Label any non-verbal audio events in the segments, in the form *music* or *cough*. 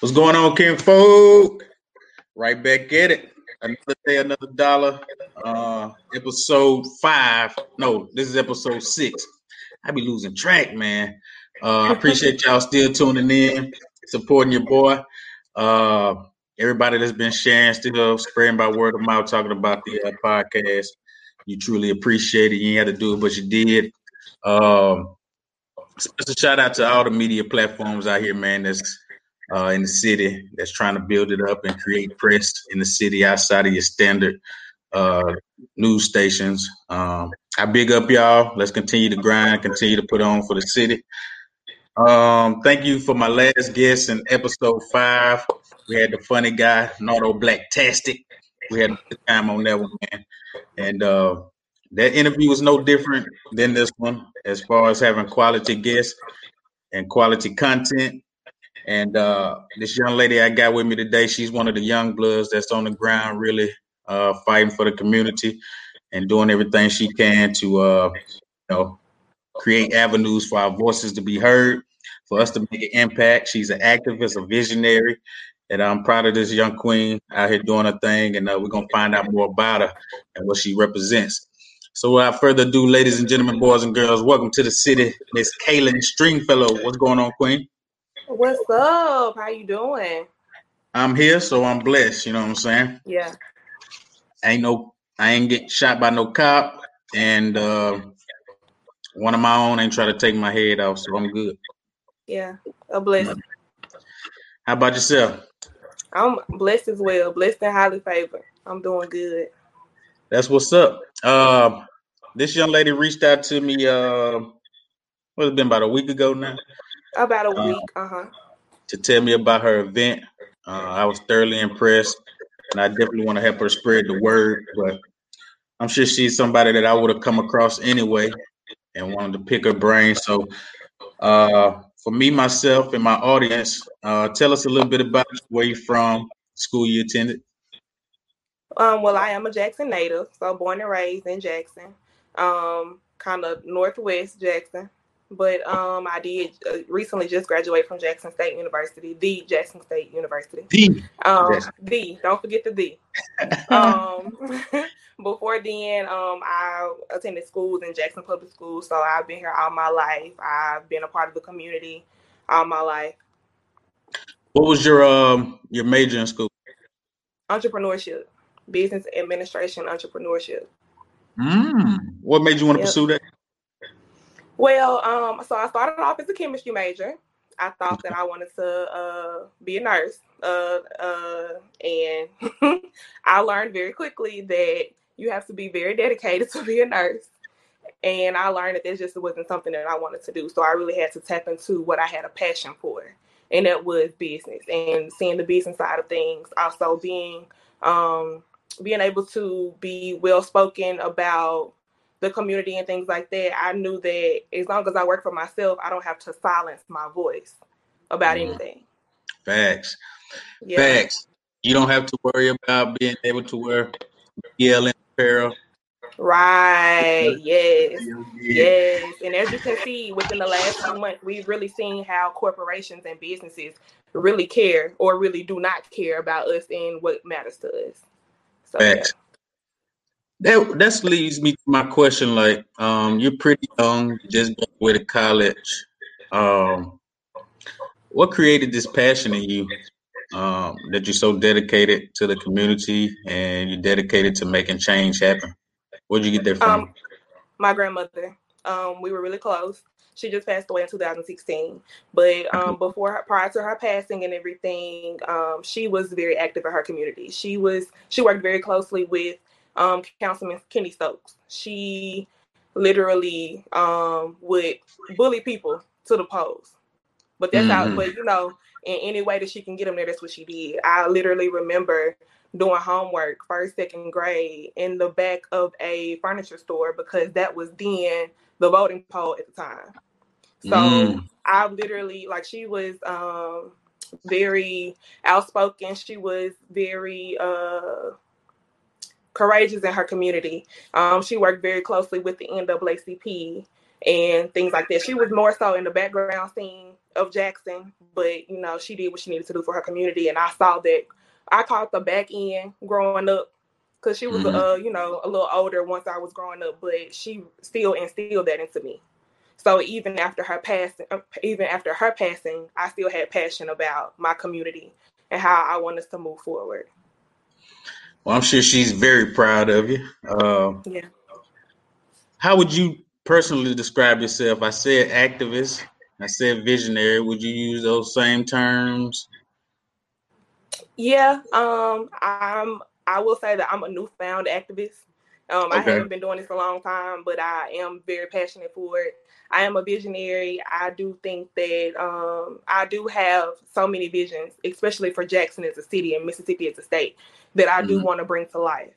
What's going on, King Folk? Right back at it. Another day, another dollar. Uh, episode five. No, this is episode six. I be losing track, man. Uh, I appreciate *laughs* y'all still tuning in, supporting your boy. Uh, everybody that's been sharing, still spreading by word of mouth, talking about the uh, podcast. You truly appreciate it. You ain't had to do it, but you did. Um, special shout out to all the media platforms out here, man. That's uh, in the city that's trying to build it up and create press in the city outside of your standard uh, news stations. Um, I big up y'all. Let's continue to grind, continue to put on for the city. Um, thank you for my last guest in episode five. We had the funny guy, Nardo Blacktastic. We had a good time on that one, man. And uh, that interview was no different than this one as far as having quality guests and quality content. And uh, this young lady I got with me today, she's one of the young bloods that's on the ground, really uh, fighting for the community and doing everything she can to, uh, you know, create avenues for our voices to be heard, for us to make an impact. She's an activist, a visionary, and I'm proud of this young queen out here doing her thing. And uh, we're gonna find out more about her and what she represents. So without further ado, ladies and gentlemen, boys and girls, welcome to the city, Miss Calynn Stringfellow. What's going on, Queen? What's up? How you doing? I'm here, so I'm blessed. You know what I'm saying? Yeah. Ain't no, I ain't get shot by no cop, and uh, one of my own ain't try to take my head off, so I'm good. Yeah, a blessing. How about yourself? I'm blessed as well. Blessed and highly favored. I'm doing good. That's what's up. Uh, this young lady reached out to me. Uh, what has been about a week ago now? About a week, uh huh. To tell me about her event. Uh, I was thoroughly impressed, and I definitely want to help her spread the word. But I'm sure she's somebody that I would have come across anyway, and wanted to pick her brain. So, uh, for me, myself, and my audience, uh, tell us a little bit about where you're from, school you attended. Um, well, I am a Jackson native, so born and raised in Jackson, um, kind of northwest Jackson. But um, I did uh, recently just graduate from Jackson State University, the Jackson State University. The, Um, Yes. the don't forget the the. *laughs* Um, *laughs* before then, um, I attended schools in Jackson Public Schools, so I've been here all my life. I've been a part of the community all my life. what was your um your major in school? Entrepreneurship, business administration, entrepreneurship. Mm. What made you want to Yep. pursue that? Well, um, so I started off as a chemistry major. I thought that I wanted to uh, be a nurse, uh, uh, and *laughs* I learned very quickly that you have to be very dedicated *laughs* to be a nurse. And I learned that this just wasn't something that I wanted to do. So I really had to tap into what I had a passion for, and that was business and seeing the business side of things. Also being um, being able to be well spoken about the community and things like that, I knew that as long as I work for myself, I don't have to silence my voice about Mhm. anything. Facts. Yeah. Facts. You don't have to worry about being able to wear BLM apparel. Right. *laughs* Yes. Yes. And as you can see, within the last few months, we've really seen how corporations and businesses really care or really do not care about us and what matters to us. So yeah. That that leads me to my question. Like, um, you're pretty young, you just graduated college. Um, what created this passion in you? Um, that you're so dedicated to the community and you're dedicated to making change happen. Where'd you get that from? Um, my grandmother. Um, we were really close. She just passed away in 2016. But um, before her, prior to her passing and everything, um, she was very active in her community. She was she worked very closely with um, Councilman Kenny Stokes. She literally um, would bully people to the polls. But that's how. Mhm. But you know, in any way that she can get them there, that's what she did. I literally remember doing homework first second grade in the back of a furniture store because that was then the voting poll at the time so Mm. i literally like she was um very outspoken she was very uh courageous in her community um she worked very closely with the naacp and things like that. She was more so in the background scene of Jackson, but you know, she did what she needed to do for her community. And I saw that I caught the back end growing up because she was, mm-hmm. uh, you know, a little older once I was growing up, but she still instilled that into me. So even after her passing, uh, even after her passing, I still had passion about my community and how I want us to move forward. Well, I'm sure she's very proud of you. Uh, yeah. How would you personally describe yourself? I said activist. I said visionary. Would you use those same terms? Yeah, um, I'm. I will say that I'm a newfound activist. Um, okay. I haven't been doing this a long time, but I am very passionate for it. I am a visionary. I do think that um, I do have so many visions, especially for Jackson as a city and Mississippi as a state, that I do mm-hmm. want to bring to life.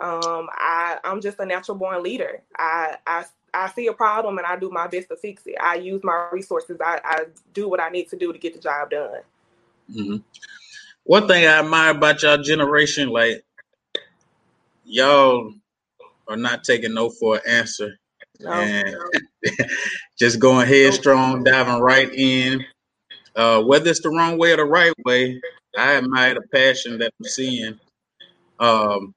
Um, I, I'm just a natural born leader. I, I I see a problem and I do my best to fix it. I use my resources. I, I do what I need to do to get the job done. Mm-hmm. One thing I admire about y'all generation, like y'all are not taking no for an answer, no, and *laughs* just going headstrong, diving right in. Uh, whether it's the wrong way or the right way, I admire the passion that I'm seeing. Um,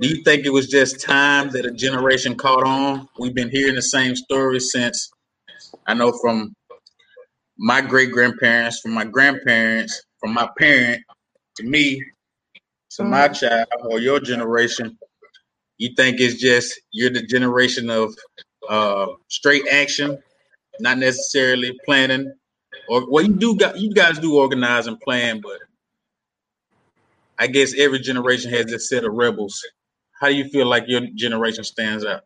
do you think it was just time that a generation caught on? We've been hearing the same story since I know from my great grandparents, from my grandparents, from my parent to me, to my child or your generation. You think it's just you're the generation of uh, straight action, not necessarily planning, or well, you do got you guys do organize and plan, but I guess every generation has a set of rebels how do you feel like your generation stands out?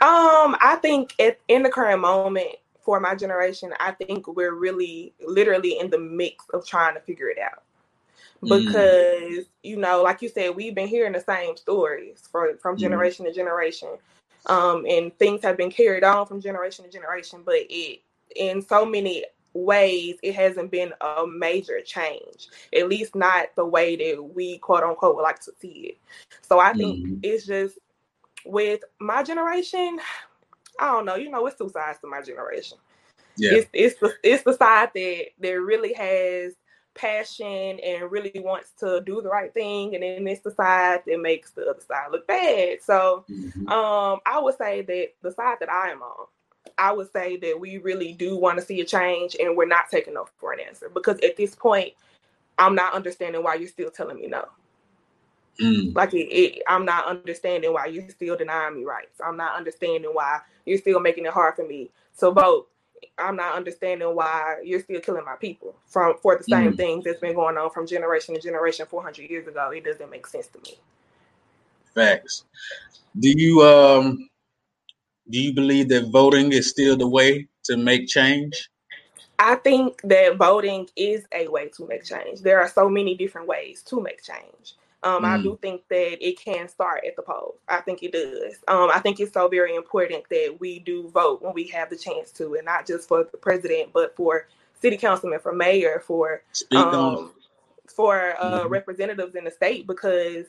Um, I think at, in the current moment for my generation, I think we're really literally in the mix of trying to figure it out. Mm. Because, mm. you know, like you said, we've been hearing the same stories for, from mm. generation mm. to generation. Um, and things have been carried on from generation to generation, but it in so many ways it hasn't been a major change at least not the way that we quote unquote would like to see it so i think mm-hmm. it's just with my generation i don't know you know it's two sides to my generation yeah. it's, it's the it's the side that that really has passion and really wants to do the right thing and then it's the side that makes the other side look bad so mm-hmm. um i would say that the side that i am on I would say that we really do want to see a change and we're not taking no for an answer because at this point, I'm not understanding why you're still telling me no. Mm. Like it, it, I'm not understanding why you're still denying me rights. I'm not understanding why you're still making it hard for me to vote. I'm not understanding why you're still killing my people from for the same mm. things that's been going on from generation to generation 400 years ago. It doesn't make sense to me. Facts. Do you um do you believe that voting is still the way to make change? I think that voting is a way to make change. There are so many different ways to make change. Um, mm. I do think that it can start at the polls. I think it does. Um, I think it's so very important that we do vote when we have the chance to, and not just for the president, but for city councilman, for mayor, for um, for uh, mm-hmm. representatives in the state, because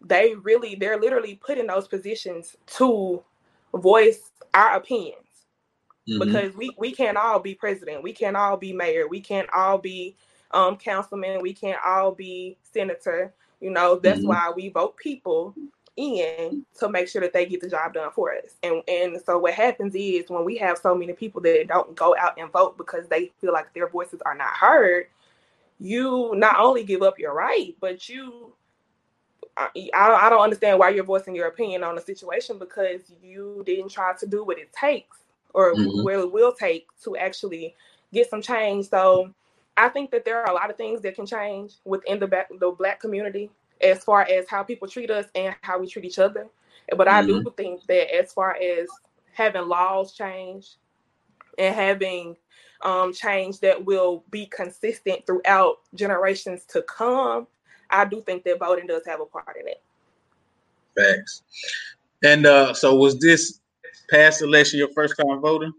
they really they're literally put in those positions to voice our opinions. Mm-hmm. because we we can't all be president. We can't all be mayor. We can't all be um councilman. We can't all be senator. You know that's mm-hmm. why we vote people in to make sure that they get the job done for us. And and so what happens is when we have so many people that don't go out and vote because they feel like their voices are not heard you not only give up your right but you I, I don't understand why you're voicing your opinion on the situation because you didn't try to do what it takes or mm-hmm. what it will take to actually get some change. So I think that there are a lot of things that can change within the back, the black community as far as how people treat us and how we treat each other. But mm-hmm. I do mm-hmm. think that as far as having laws change and having um, change that will be consistent throughout generations to come, I do think that voting does have a part in it. Facts. And uh, so, was this past election your first time voting?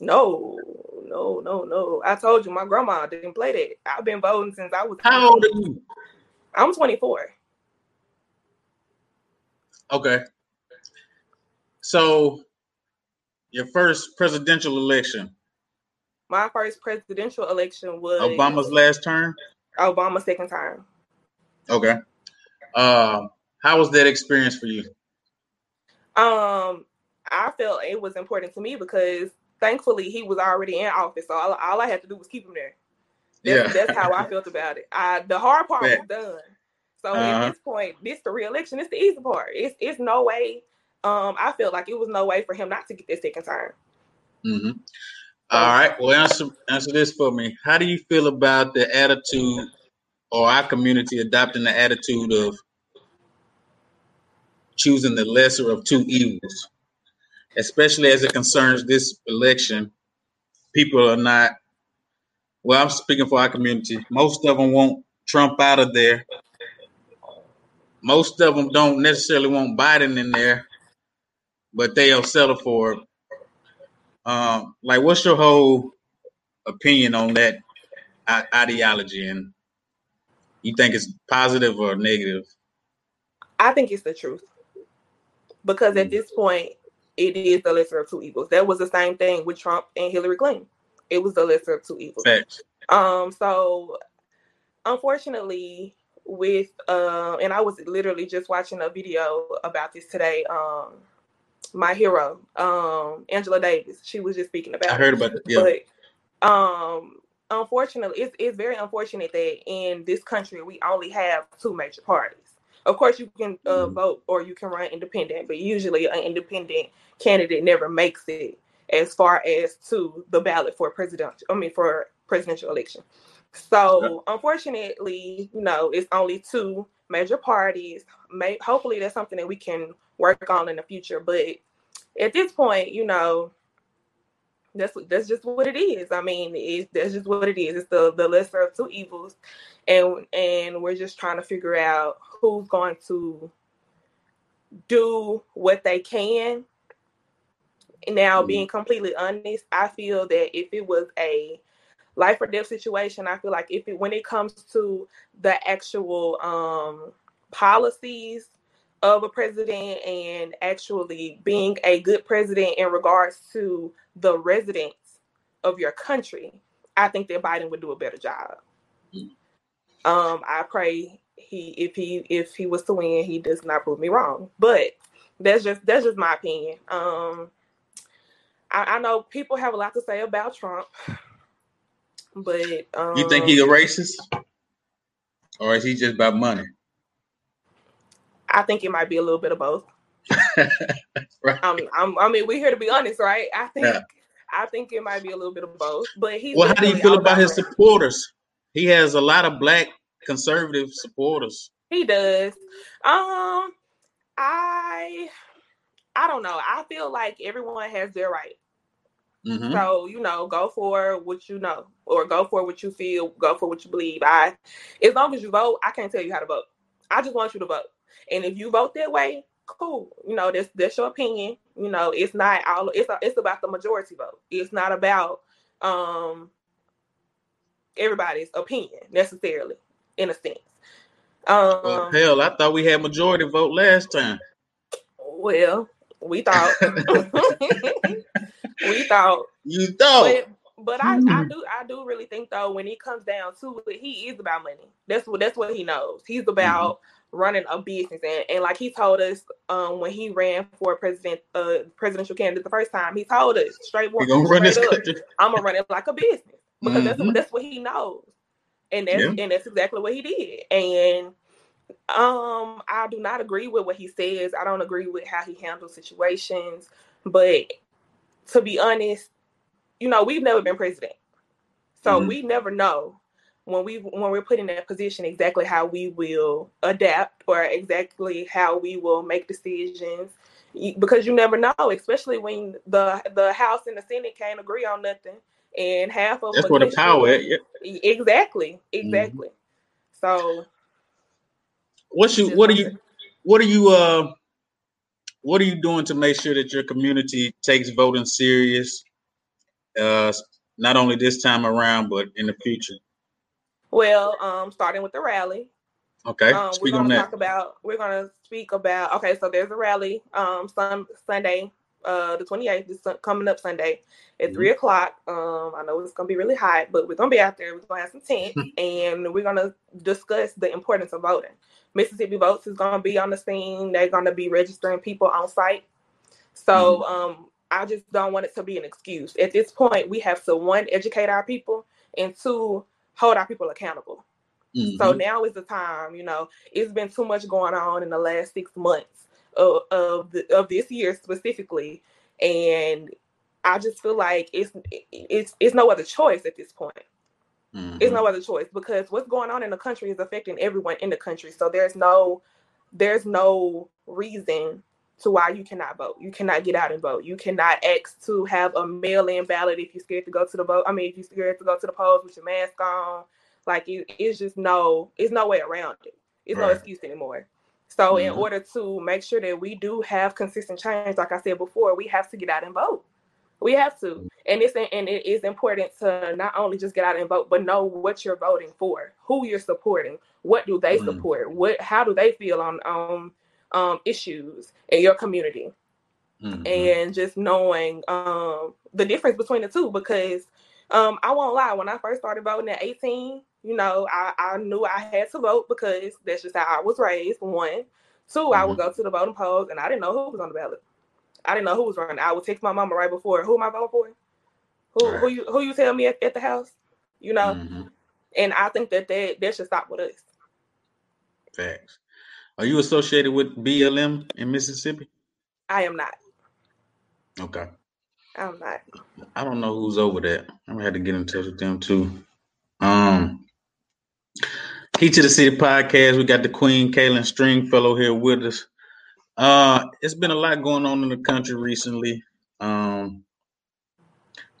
No, no, no, no. I told you my grandma didn't play that. I've been voting since I was. How old are you? I'm 24. Okay. So, your first presidential election. My first presidential election was Obama's last term. Obama's second term. Okay. Uh, how was that experience for you? Um, I felt it was important to me because thankfully he was already in office, so all, all I had to do was keep him there. That's, yeah. that's how I felt about it. I the hard part was done. So uh-huh. at this point, this the reelection. It's the easy part. It's it's no way. Um, I felt like it was no way for him not to get this second term. Mm-hmm. All right. Well, answer answer this for me. How do you feel about the attitude, or our community adopting the attitude of choosing the lesser of two evils, especially as it concerns this election? People are not. Well, I'm speaking for our community. Most of them want Trump out of there most of them don't necessarily want Biden in there, but they'll settle for it. Um, like, what's your whole opinion on that ideology, and you think it's positive or negative? I think it's the truth because at this point, it is the lesser of two evils. That was the same thing with Trump and Hillary Clinton. It was the lesser of two evils. Facts. Um, so unfortunately, with uh, and I was literally just watching a video about this today. Um, my hero, um, Angela Davis, she was just speaking about. I heard about it. Yeah. But um, unfortunately, it's it's very unfortunate that in this country we only have two major parties. Of course, you can uh, mm vote or you can run independent, but usually an independent candidate never makes it as far as to the ballot for president. I mean, for presidential election. So unfortunately, you know, it's only two major parties. May hopefully that's something that we can work on in the future. But at this point, you know, that's that's just what it is. I mean, it's that's just what it is. It's the the lesser of two evils, and and we're just trying to figure out who's going to do what they can. Now, mm-hmm. being completely honest, I feel that if it was a life or death situation, I feel like if it when it comes to the actual um, policies of a president and actually being a good president in regards to the residents of your country, I think that Biden would do a better job. Um, I pray he if he if he was to win, he does not prove me wrong. But that's just that's just my opinion. Um, I, I know people have a lot to say about Trump. But um, you think he's a racist, or is he just about money? I think it might be a little bit of both. *laughs* right. Um, I'm, I mean, we're here to be honest, right? I think yeah. I think it might be a little bit of both. But he's well. How do you feel about his supporters? He has a lot of black conservative supporters. He does. Um, I I don't know. I feel like everyone has their right. Mm-hmm. So, you know, go for what you know or go for what you feel, go for what you believe. I as long as you vote, I can't tell you how to vote. I just want you to vote. And if you vote that way, cool. You know, that's that's your opinion. You know, it's not all it's it's about the majority vote. It's not about um everybody's opinion necessarily, in a sense. Um well, hell, I thought we had majority vote last time. Well, we thought *laughs* *laughs* we thought you thought. But, but I, I hmm. do I do really think though when it comes down to it, he is about money. That's what that's what he knows. He's about mm-hmm. running a business and, and like he told us um when he ran for president uh presidential candidate the first time, he told us straight one gonna run this country. I'm gonna run it like a business because mm-hmm. that's that's what he knows. And that's yeah. and that's exactly what he did. And um I do not agree with what he says. I don't agree with how he handles situations, but to be honest, you know, we've never been president. So mm-hmm. we never know when we when we're put in that position exactly how we will adapt or exactly how we will make decisions because you never know, especially when the the House and the Senate can't agree on nothing, and half of that's where the power at. Exactly, exactly. Mm-hmm. So, what's you? What are you? What are you? Uh, what are you doing to make sure that your community takes voting serious? Uh, not only this time around, but in the future. Well, um, starting with the rally. Okay. Um, we're gonna talk about. We're gonna speak about. Okay, so there's a rally. Um, some Sunday uh, the 28th, this coming up Sunday at mm-hmm. three o'clock. Um, I know it's gonna be really hot, but we're gonna be out there. We're gonna have some tent, *laughs* and we're gonna discuss the importance of voting. Mississippi Votes is gonna be on the scene. They're gonna be registering people on site. So mm-hmm. um, I just don't want it to be an excuse. At this point, we have to one educate our people, and two hold our people accountable. Mm-hmm. So now is the time. You know, it's been too much going on in the last six months of of, the, of this year specifically, and I just feel like it's it's it's no other choice at this point. Mm-hmm. It's no other choice because what's going on in the country is affecting everyone in the country. So there's no there's no reason to why you cannot vote. You cannot get out and vote. You cannot ask to have a mail-in ballot if you're scared to go to the vote. I mean, if you're scared to go to the polls with your mask on, like it, it's just no, it's no way around it. It's right. no excuse anymore. So mm-hmm. in order to make sure that we do have consistent change, like I said before, we have to get out and vote. We have to, mm-hmm. and it's and it is important to not only just get out and vote, but know what you're voting for, who you're supporting, what do they mm-hmm. support, what how do they feel on um um issues in your community, mm-hmm. and just knowing um the difference between the two because um I won't lie, when I first started voting at 18, you know, I, I knew I had to vote because that's just how I was raised. One, 2 mm-hmm. I would mm-hmm. go to the voting polls and I didn't know who was on the ballot. I didn't know who was running. I would text my mama right before, who am I voting for? Who right. who you who you tell me at, at the house? You know? Mm-hmm. And I think that that that should stop with us. Facts. Are you associated with BLM in Mississippi? I am not. Okay. I'm not. I don't know who's over that. I'm gonna have to get in touch with them too. Um Heat to the City podcast. We got the Queen Calynn Stringfellow here with us. Uh, it's been a lot going on in the country recently. Um,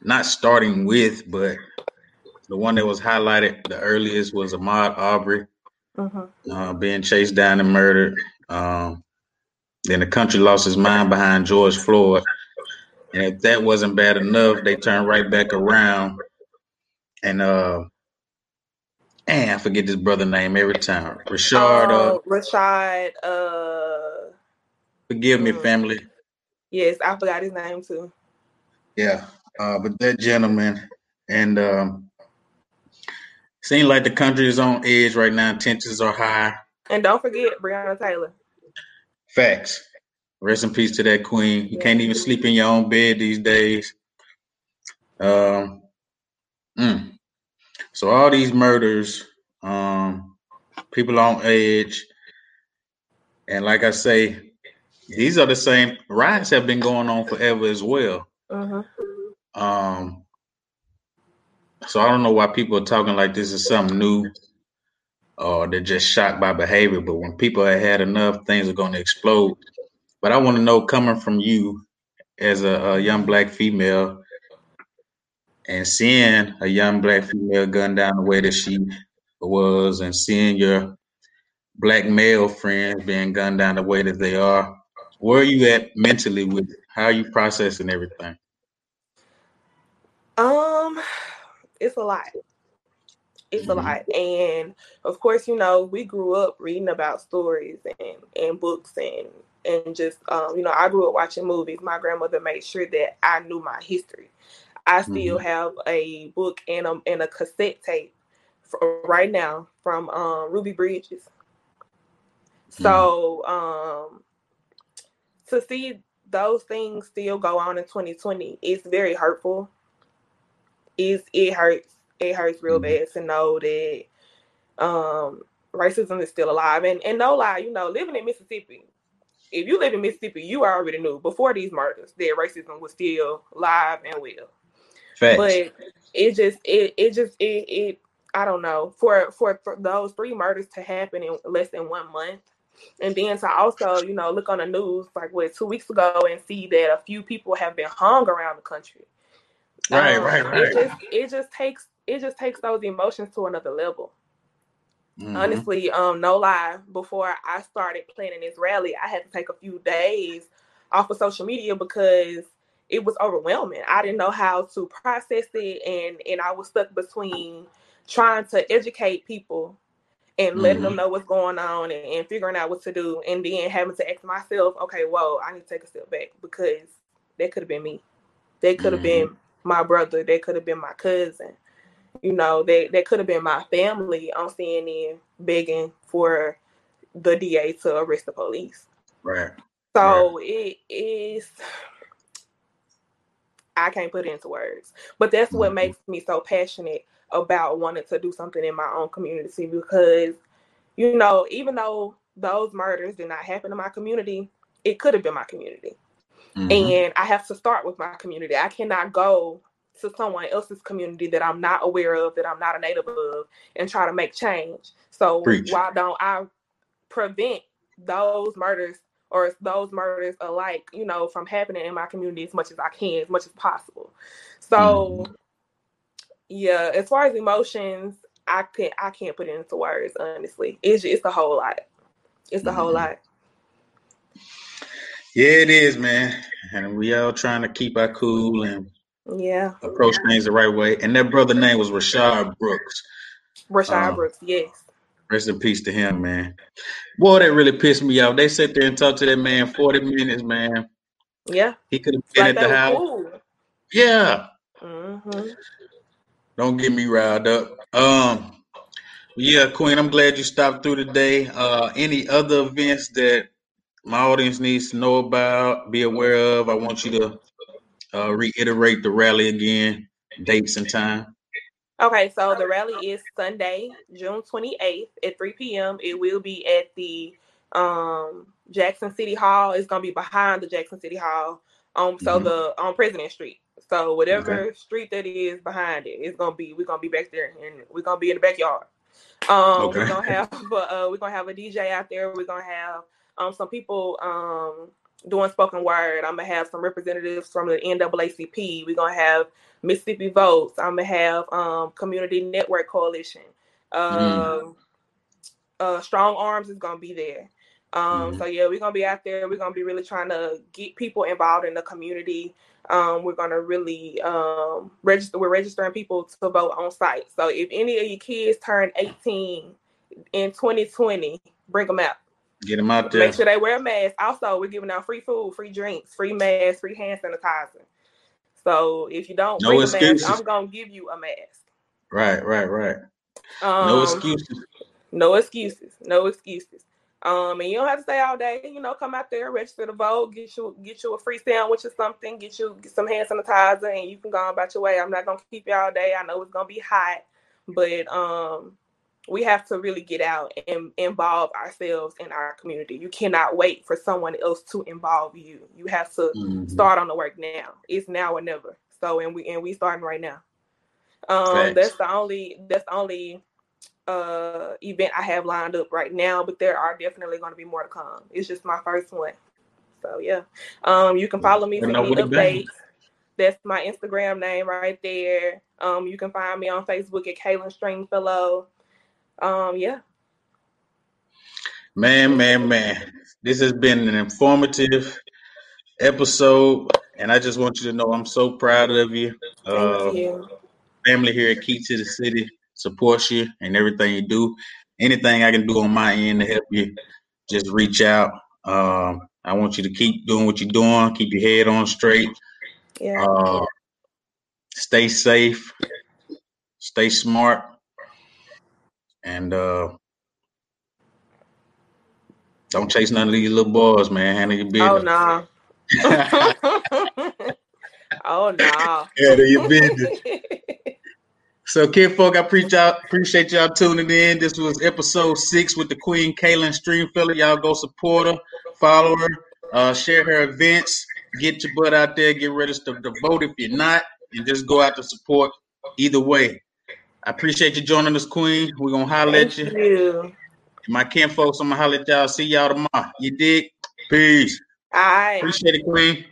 not starting with, but the one that was highlighted the earliest was Ahmaud Arbery mm-hmm. uh, being chased down and murdered. Um, then the country lost his mind behind George Floyd. And if that wasn't bad enough, they turned right back around and uh and I forget this brother name every time. Rashard. Uh, oh, Rashad. Uh, forgive me, hmm. family. Yes, I forgot his name too. Yeah, uh, but that gentleman and um, seems like the country is on edge right now. Tensions are high. And don't forget Breonna Taylor. Facts. Rest in peace to that queen. You can't even sleep in your own bed these days. Um, mm. So all these murders, um, people on edge, and like I say, these are the same riots have been going on forever as well. Mm-hmm. Um, so I don't know why people are talking like this is something new, or they're just shocked by behavior. But when people have had enough, things are going to explode. But I want to know, coming from you as a, a young black female, and seeing a young black female gunned down the way that she was, and seeing your black male friends being gunned down the way that they are, where are you at mentally with it? How are you processing everything? Um, it's a lot. It's mm-hmm. a lot. And of course, you know, we grew up reading about stories and, and books and and just um, you know, I grew up watching movies. My grandmother made sure that I knew my history. I still mm-hmm. have a book and a and a cassette tape for, right now from um, Ruby Bridges. So mm-hmm. um, to see those things still go on in 2020, it's very hurtful. Is it hurts. It hurts real mm-hmm. bad to know that um, racism is still alive. And and no lie, you know, living in Mississippi, if you live in Mississippi, you already knew before these murders that racism was still alive and well. Facts. But it just it it just it it I don't know for, for for those three murders to happen in less than one month, and then to also you know look on the news like what two weeks ago and see that a few people have been hung around the country. Right, um, right, right. It just it just takes it just takes those emotions to another level. Mm-hmm. Honestly, um, no lie, before I started planning this rally, I had to take a few days off of social media because it was overwhelming. I didn't know how to process it, and and I was stuck between trying to educate people and mm-hmm. letting them know what's going on and, and, figuring out what to do, and then having to ask myself, okay, whoa, I need to take a step back because That could have been me. That could have mm-hmm. been my brother. they could have been my cousin. You know, they, that could have been my family on CNN begging for the DA to arrest the police. Right. So right. it is I can't put it into words. But that's what mm-hmm. makes me so passionate about wanting to do something in my own community because, you know, even though those murders did not happen in my community, it could have been my community. Mm-hmm. And I have to start with my community. I cannot go to someone else's community that I'm not aware of, that I'm not a native of, and try to make change. So Preach. why don't I prevent those murders or those murders alike, you know, from happening in my community as much as I can, as much as possible. So mm. yeah, as far as emotions, I can't I can't put it into words, honestly. It's it's a whole lot. It's a mm. whole mm-hmm. lot. Yeah, it is, man. And we all trying to keep our cool and yeah approach things the right way. And that brother name was Rayshard Brooks. Rayshard um, Brooks, yes. Rest in peace to him, man. Boy, that really pissed me off. They sit there and talk to that man 40 minutes, man. Yeah. He could have been like at the house. Cool. Yeah. Mm-hmm. Don't get me riled up. Um, yeah, Queen, I'm glad you stopped through today. Uh, any other events that my audience needs to know about, be aware of? I want you to uh, reiterate the rally again, dates and time. Okay, so the rally is Sunday, June 28th at 3 p.m. It will be at the um, Jackson City Hall. It's gonna be behind the Jackson City Hall. Um, so mm-hmm. the on President Street. So whatever okay. street that is behind it, it's gonna be we're gonna be back there and we're gonna be in the backyard. Um, okay. we're gonna have uh, we're gonna have a DJ out there. We're gonna have um some people um doing spoken word. I'm gonna have some representatives from the NAACP. We're gonna have Mississippi Votes. I'm gonna have um, Community Network Coalition. Um, mm. uh, Strong Arms is gonna be there. Um, mm. So yeah, we're gonna be out there. We're gonna be really trying to get people involved in the community. Um, we're gonna really um, register. We're registering people to vote on site. So if any of your kids turn 18 in 2020, bring them out. Get them out there. Make sure they wear a mask. Also, we're giving out free food, free drinks, free masks, free hand sanitizer. So if you don't no bring excuses. a mask, I'm gonna give you a mask. Right, right, right. Um, no excuses. No excuses. No excuses. Um, and you don't have to stay all day. You know, come out there, register to vote, get you get you a free sandwich or something, get you get some hand sanitizer, and you can go on about your way. I'm not gonna keep you all day. I know it's gonna be hot, but um, we have to really get out and involve ourselves in our community. You cannot wait for someone else to involve you. You have to mm-hmm. start on the work now. It's now or never. So and we and we starting right now. Um, that's the only that's the only uh event I have lined up right now, but there are definitely going to be more to come. It's just my first one. So yeah. Um, you can follow me for any updates. That's my Instagram name right there. Um, you can find me on Facebook at Calynn Stringfellow um, yeah. Man, man, man. This has been an informative episode, and I just want you to know I'm so proud of you. Thank uh, you. Family here at Key to the City supports you and everything you do. Anything I can do on my end to help you, just reach out. Um, I want you to keep doing what you're doing, keep your head on straight. Yeah. Uh, stay safe, stay smart, and uh, don't chase none of these little boys, man. Handle your business. *laughs* Oh no. oh no. Handle your business. *laughs* So, kid folk, I appreciate y'all, appreciate y'all tuning in. This was episode six with the Queen Calynn Stringfellow. Y'all go support her, follow her, uh, share her events, get your butt out there, get registered to vote if you're not, and just go out to support either way. I appreciate you joining us, Queen. We're gonna holler Thank at you. you. My kin folks, I'm gonna holler at y'all. See y'all tomorrow. You dig? Peace. All right. Appreciate it, Queen.